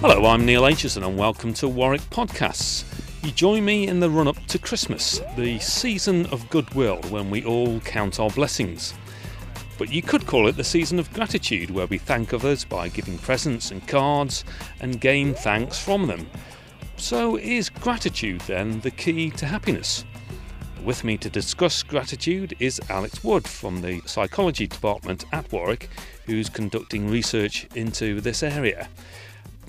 Hello, I'm Neil Aitchison and welcome to Warwick Podcasts. You join me in the run up to Christmas, the season of goodwill when we all count our blessings. But you could call it the season of gratitude, where we thank others by giving presents and cards and gain thanks from them. So, is gratitude then the key to happiness? With me to discuss gratitude is Alex Wood from the Psychology Department at Warwick, who's conducting research into this area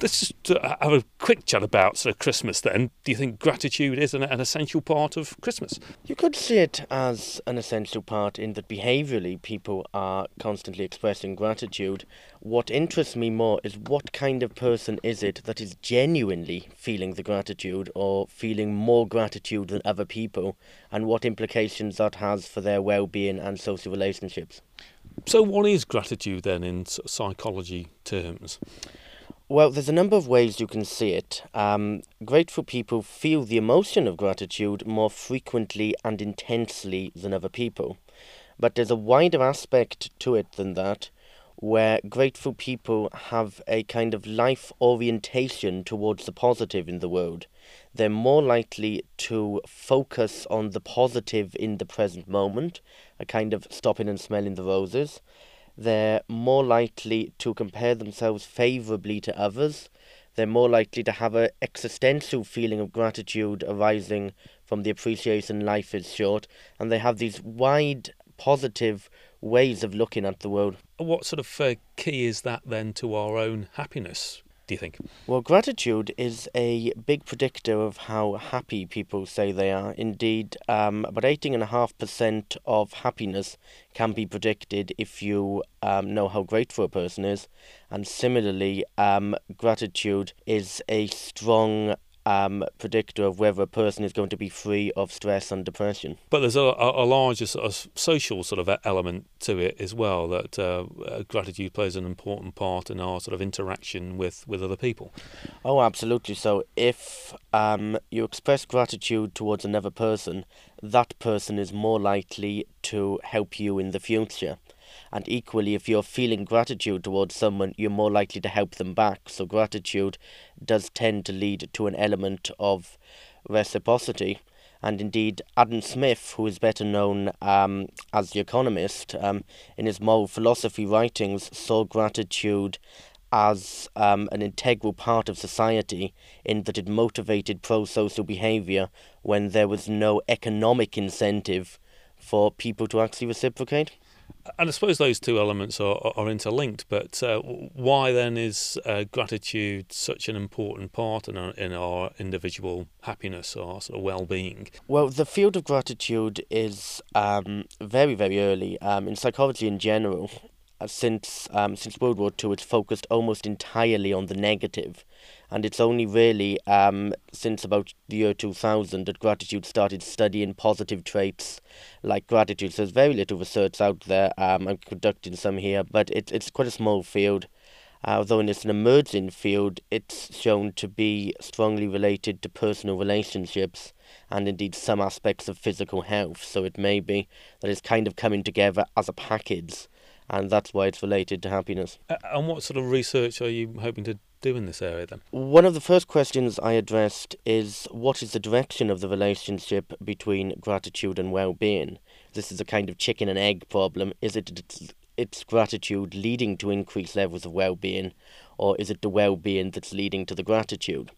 let's just uh, have a quick chat about sort of Christmas then. Do you think gratitude is an, an, essential part of Christmas? You could see it as an essential part in that behaviourally people are constantly expressing gratitude. What interests me more is what kind of person is it that is genuinely feeling the gratitude or feeling more gratitude than other people, and what implications that has for their well being and social relationships. So, what is gratitude then in psychology terms? Well, there's a number of ways you can see it. Um, grateful people feel the emotion of gratitude more frequently and intensely than other people. But there's a wider aspect to it than that, where grateful people have a kind of life orientation towards the positive in the world. They're more likely to focus on the positive in the present moment, a kind of stopping and smelling the roses they're more likely to compare themselves favourably to others. They're more likely to have an existential feeling of gratitude arising from the appreciation life is short, and they have these wide positive ways of looking at the world. What sort of uh, key is that then to our own happiness? Do you think? Well, gratitude is a big predictor of how happy people say they are. Indeed, um, about 18.5% of happiness can be predicted if you um, know how grateful a person is. And similarly, um, gratitude is a strong um, predictor of whether a person is going to be free of stress and depression. But there's a, a, a larger sort of social sort of element to it as well. That uh, uh, gratitude plays an important part in our sort of interaction with, with other people. Oh, absolutely. So if um, you express gratitude towards another person, that person is more likely to help you in the future. And equally, if you're feeling gratitude towards someone, you're more likely to help them back. So, gratitude does tend to lead to an element of reciprocity. And indeed, Adam Smith, who is better known um, as the economist, um, in his moral philosophy writings, saw gratitude as um, an integral part of society in that it motivated pro social behaviour when there was no economic incentive for people to actually reciprocate. And I suppose those two elements are, are interlinked, but uh, why then is uh, gratitude such an important part in our, in our individual happiness or sort of well being? Well, the field of gratitude is um, very, very early. Um, in psychology in general, uh, since um, since World War II, it's focused almost entirely on the negative, and it's only really um, since about the year two thousand that gratitude started studying positive traits like gratitude. So there's very little research out there. Um, I'm conducting some here, but it's it's quite a small field. Although it's an emerging field, it's shown to be strongly related to personal relationships and indeed some aspects of physical health. So it may be that it's kind of coming together as a package and that's why it's related to happiness. And what sort of research are you hoping to do in this area then? One of the first questions I addressed is what is the direction of the relationship between gratitude and well being? This is a kind of chicken and egg problem. Is it its, gratitude leading to increased levels of well being, or is it the well being that's leading to the gratitude?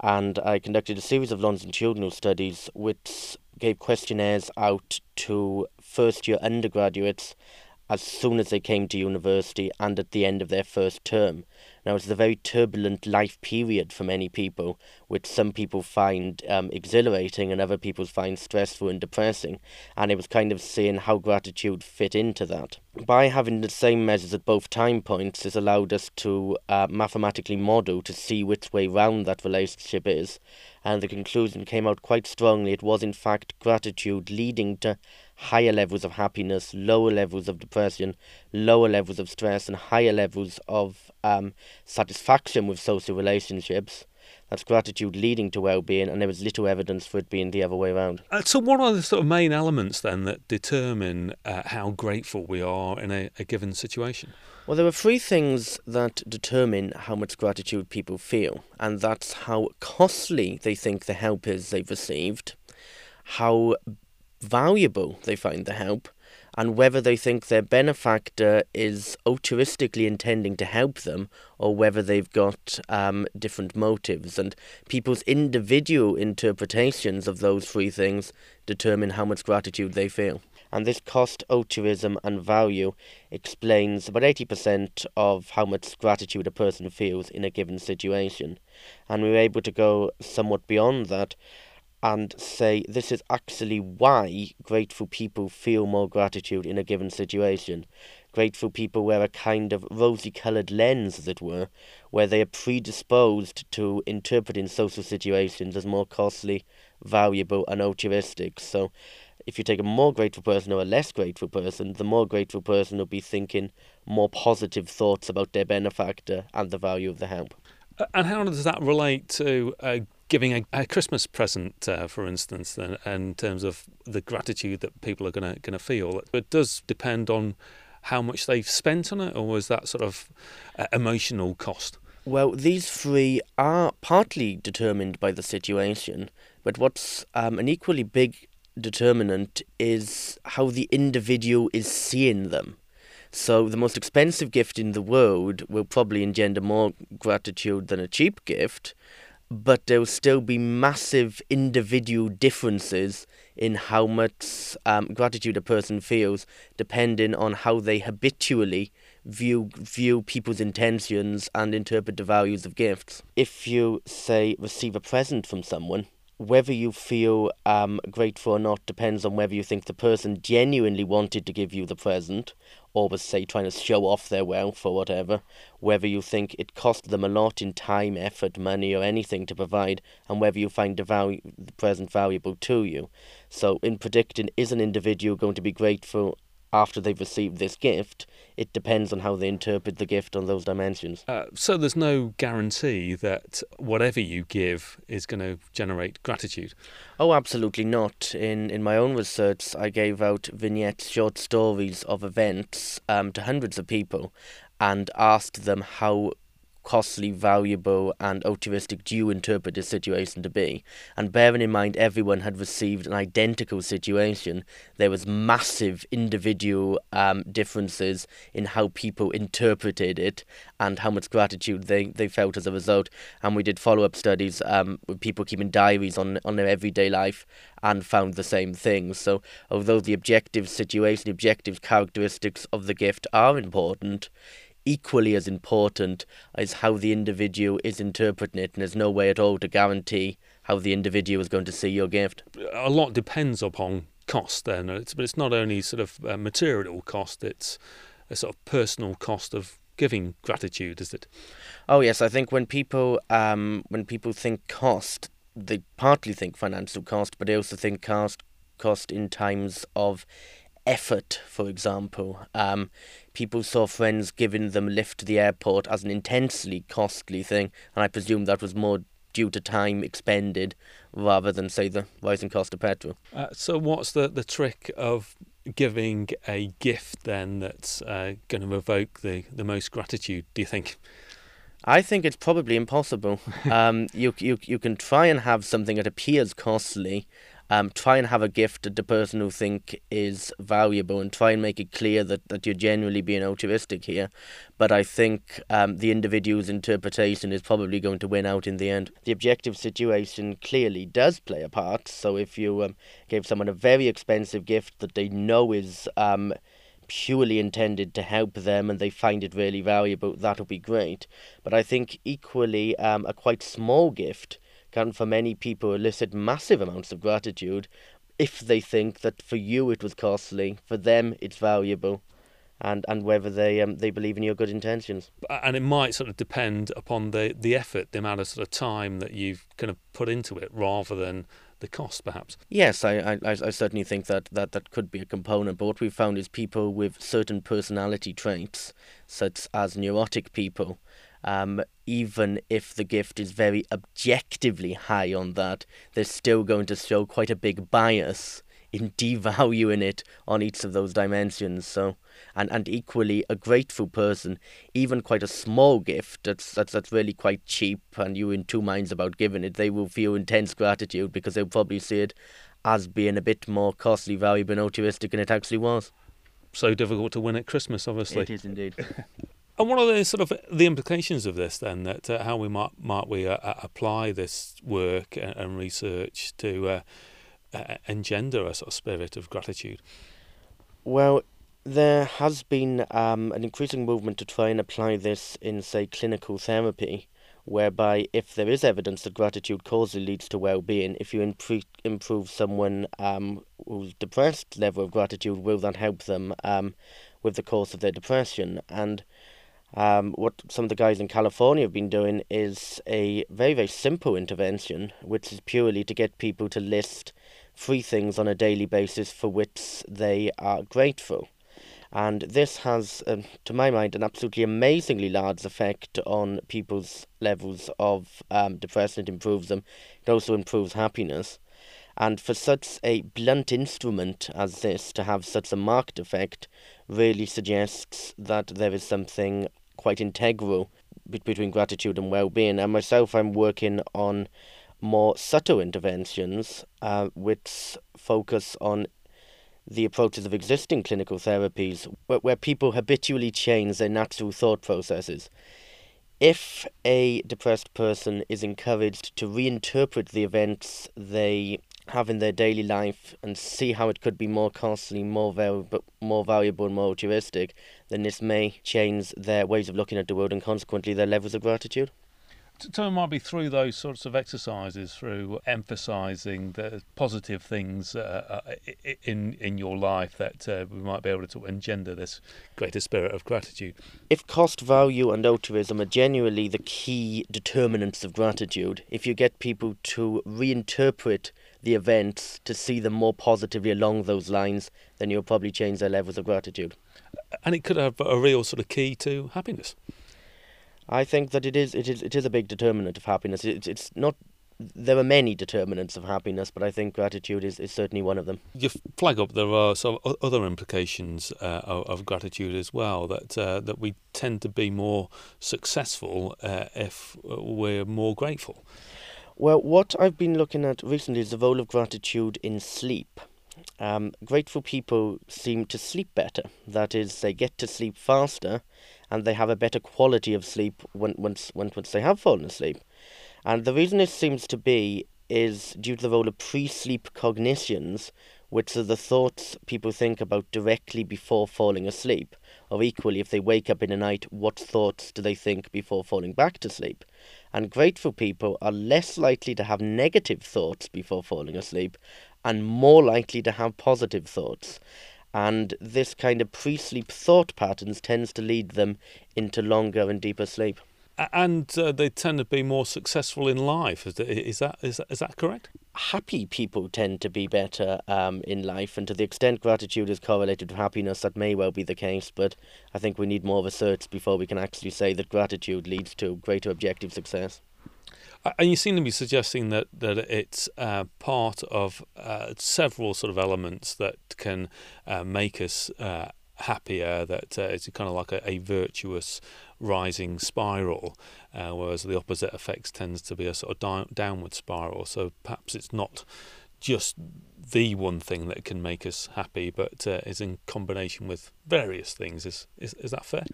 And I conducted a series of longitudinal studies which gave questionnaires out to first year undergraduates as soon as they came to university and at the end of their first term. Now, it's a very turbulent life period for many people, which some people find um, exhilarating and other people find stressful and depressing. And it was kind of seeing how gratitude fit into that. By having the same measures at both time points, this allowed us to uh, mathematically model to see which way round that relationship is. And the conclusion came out quite strongly. It was, in fact, gratitude leading to higher levels of happiness, lower levels of depression, lower levels of stress, and higher levels of um, satisfaction with social relationships. That's gratitude leading to well-being, and there was little evidence for it being the other way around. Uh, so, what are the sort of main elements then that determine uh, how grateful we are in a, a given situation? Well, there are three things that determine how much gratitude people feel, and that's how costly they think the help is they've received, how valuable they find the help, and whether they think their benefactor is altruistically intending to help them or whether they've got um, different motives. And people's individual interpretations of those three things determine how much gratitude they feel. And this cost, altruism, and value explains about 80% of how much gratitude a person feels in a given situation. And we were able to go somewhat beyond that and say this is actually why grateful people feel more gratitude in a given situation. Grateful people wear a kind of rosy coloured lens, as it were, where they are predisposed to interpreting social situations as more costly, valuable, and altruistic. So, if you take a more grateful person or a less grateful person, the more grateful person will be thinking more positive thoughts about their benefactor and the value of the help. And how does that relate to uh, giving a, a Christmas present, uh, for instance, in, in terms of the gratitude that people are going to going to feel. It does depend on how much they've spent on it, or is that sort of uh, emotional cost? Well, these three are partly determined by the situation, but what's um, an equally big determinant is how the individual is seeing them. So, the most expensive gift in the world will probably engender more gratitude than a cheap gift, but there will still be massive individual differences in how much um, gratitude a person feels, depending on how they habitually view view people's intentions and interpret the values of gifts. If you say receive a present from someone, whether you feel um, grateful or not depends on whether you think the person genuinely wanted to give you the present or was, say, trying to show off their wealth or whatever, whether you think it cost them a lot in time, effort, money, or anything to provide, and whether you find the, value, the present valuable to you. So, in predicting, is an individual going to be grateful after they've received this gift, it depends on how they interpret the gift on those dimensions. Uh, so there's no guarantee that whatever you give is going to generate gratitude. Oh, absolutely not. In in my own research, I gave out vignettes, short stories of events um, to hundreds of people, and asked them how costly, valuable, and altruistic do you interpret this situation to be? And bearing in mind everyone had received an identical situation, there was massive individual um, differences in how people interpreted it and how much gratitude they, they felt as a result. And we did follow up studies um, with people keeping diaries on on their everyday life and found the same things. So although the objective situation, objective characteristics of the gift are important, equally as important is how the individual is interpreting it, and there's no way at all to guarantee how the individual is going to see your gift. A lot depends upon cost, then, it's, but it's not only sort of material cost; it's a sort of personal cost of giving gratitude, is it? Oh yes, I think when people um, when people think cost, they partly think financial cost, but they also think cost cost in times of effort, for example. Um, people saw friends giving them a lift to the airport as an intensely costly thing, and I presume that was more due to time expended rather than, say, the rising cost of petrol. Uh, so, what's the, the trick of giving a gift then that's uh, going to evoke the, the most gratitude, do you think? I think it's probably impossible. um, you, you, you can try and have something that appears costly um, try and have a gift that the person who think is valuable and try and make it clear that, that you're genuinely being altruistic here. But I think um, the individual's interpretation is probably going to win out in the end. The objective situation clearly does play a part. So if you um, gave someone a very expensive gift that they know is um, purely intended to help them and they find it really valuable, that'll be great. But I think equally um, a quite small gift can for many people elicit massive amounts of gratitude if they think that for you it was costly, for them it's valuable, and, and whether they um, they believe in your good intentions. And it might sort of depend upon the, the effort, the amount of sort of time that you've kind of put into it, rather than the cost, perhaps. Yes, I, I, I certainly think that, that that could be a component. But what we've found is people with certain personality traits, such as neurotic people, um, even if the gift is very objectively high on that, they're still going to show quite a big bias in devaluing it on each of those dimensions. So, and and equally, a grateful person, even quite a small gift that's that's that's really quite cheap, and you're in two minds about giving it, they will feel intense gratitude because they'll probably see it as being a bit more costly, valuable, and altruistic than it actually was. So difficult to win at Christmas, obviously. It is indeed. And what are the sort of the implications of this then? That uh, how we might might we uh, apply this work and, and research to uh, uh, engender a sort of spirit of gratitude? Well, there has been um, an increasing movement to try and apply this in, say, clinical therapy, whereby if there is evidence that gratitude causally leads to well-being, if you impre- improve someone um, who's depressed level of gratitude, will that help them um, with the course of their depression? And um, what some of the guys in California have been doing is a very, very simple intervention, which is purely to get people to list three things on a daily basis for which they are grateful. And this has, um, to my mind, an absolutely amazingly large effect on people's levels of um, depression. It improves them. It also improves happiness. And for such a blunt instrument as this to have such a marked effect really suggests that there is something quite integral between gratitude and well-being. And myself, I'm working on more subtle interventions uh, which focus on the approaches of existing clinical therapies where, where people habitually change their natural thought processes. If a depressed person is encouraged to reinterpret the events they have in their daily life and see how it could be more costly, more valuable, more valuable, and more altruistic, then this may change their ways of looking at the world and consequently their levels of gratitude. It might be through those sorts of exercises, through emphasising the positive things uh, uh in in your life, that uh, we might be able to engender this greater spirit of gratitude. If cost, value, and altruism are genuinely the key determinants of gratitude, if you get people to reinterpret the events to see them more positively along those lines, then you'll probably change their levels of gratitude. And it could have a real sort of key to happiness. I think that it is it is it is a big determinant of happiness. It's it's not there are many determinants of happiness, but I think gratitude is, is certainly one of them. You flag up there are some other implications uh, of, of, gratitude as well. That uh, that we tend to be more successful uh, if we're more grateful. Well, what I've been looking at recently is the role of gratitude in sleep. Um, grateful people seem to sleep better. That is, they get to sleep faster, and they have a better quality of sleep when, once, once, once they have fallen asleep. And the reason this seems to be is due to the role of pre-sleep cognitions, which are the thoughts people think about directly before falling asleep. Or equally, if they wake up in the night, what thoughts do they think before falling back to sleep? And grateful people are less likely to have negative thoughts before falling asleep and more likely to have positive thoughts. And this kind of pre sleep thought patterns tends to lead them into longer and deeper sleep. And uh, they tend to be more successful in life. Is that, is that, is that, is that correct? Happy people tend to be better um, in life, and to the extent gratitude is correlated with happiness, that may well be the case. But I think we need more research before we can actually say that gratitude leads to greater objective success. And you seem to be suggesting that that it's uh, part of uh, several sort of elements that can uh, make us uh, happier. That uh, it's kind of like a, a virtuous rising spiral, uh, whereas the opposite effects tends to be a sort of down, downward spiral. So perhaps it's not just the one thing that can make us happy, but is in combination with various things. Is is, is that fair?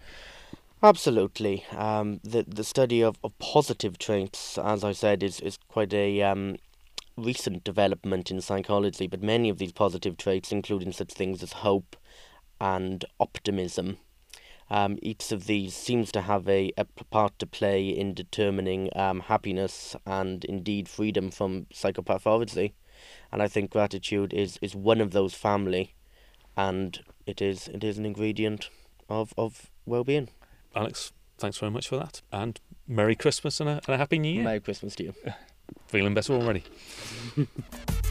Absolutely. Um, the the study of, of positive traits, as I said, is, is quite a um, recent development in psychology, but many of these positive traits, including such things as hope and optimism, um, each of these seems to have a, a part to play in determining um, happiness and indeed freedom from psychopathology. And I think gratitude is, is one of those family, and it is it is an ingredient of, of well being. Alex, thanks very much for that. And Merry Christmas and a, and a Happy New Year. Merry Christmas to you. Feeling better already.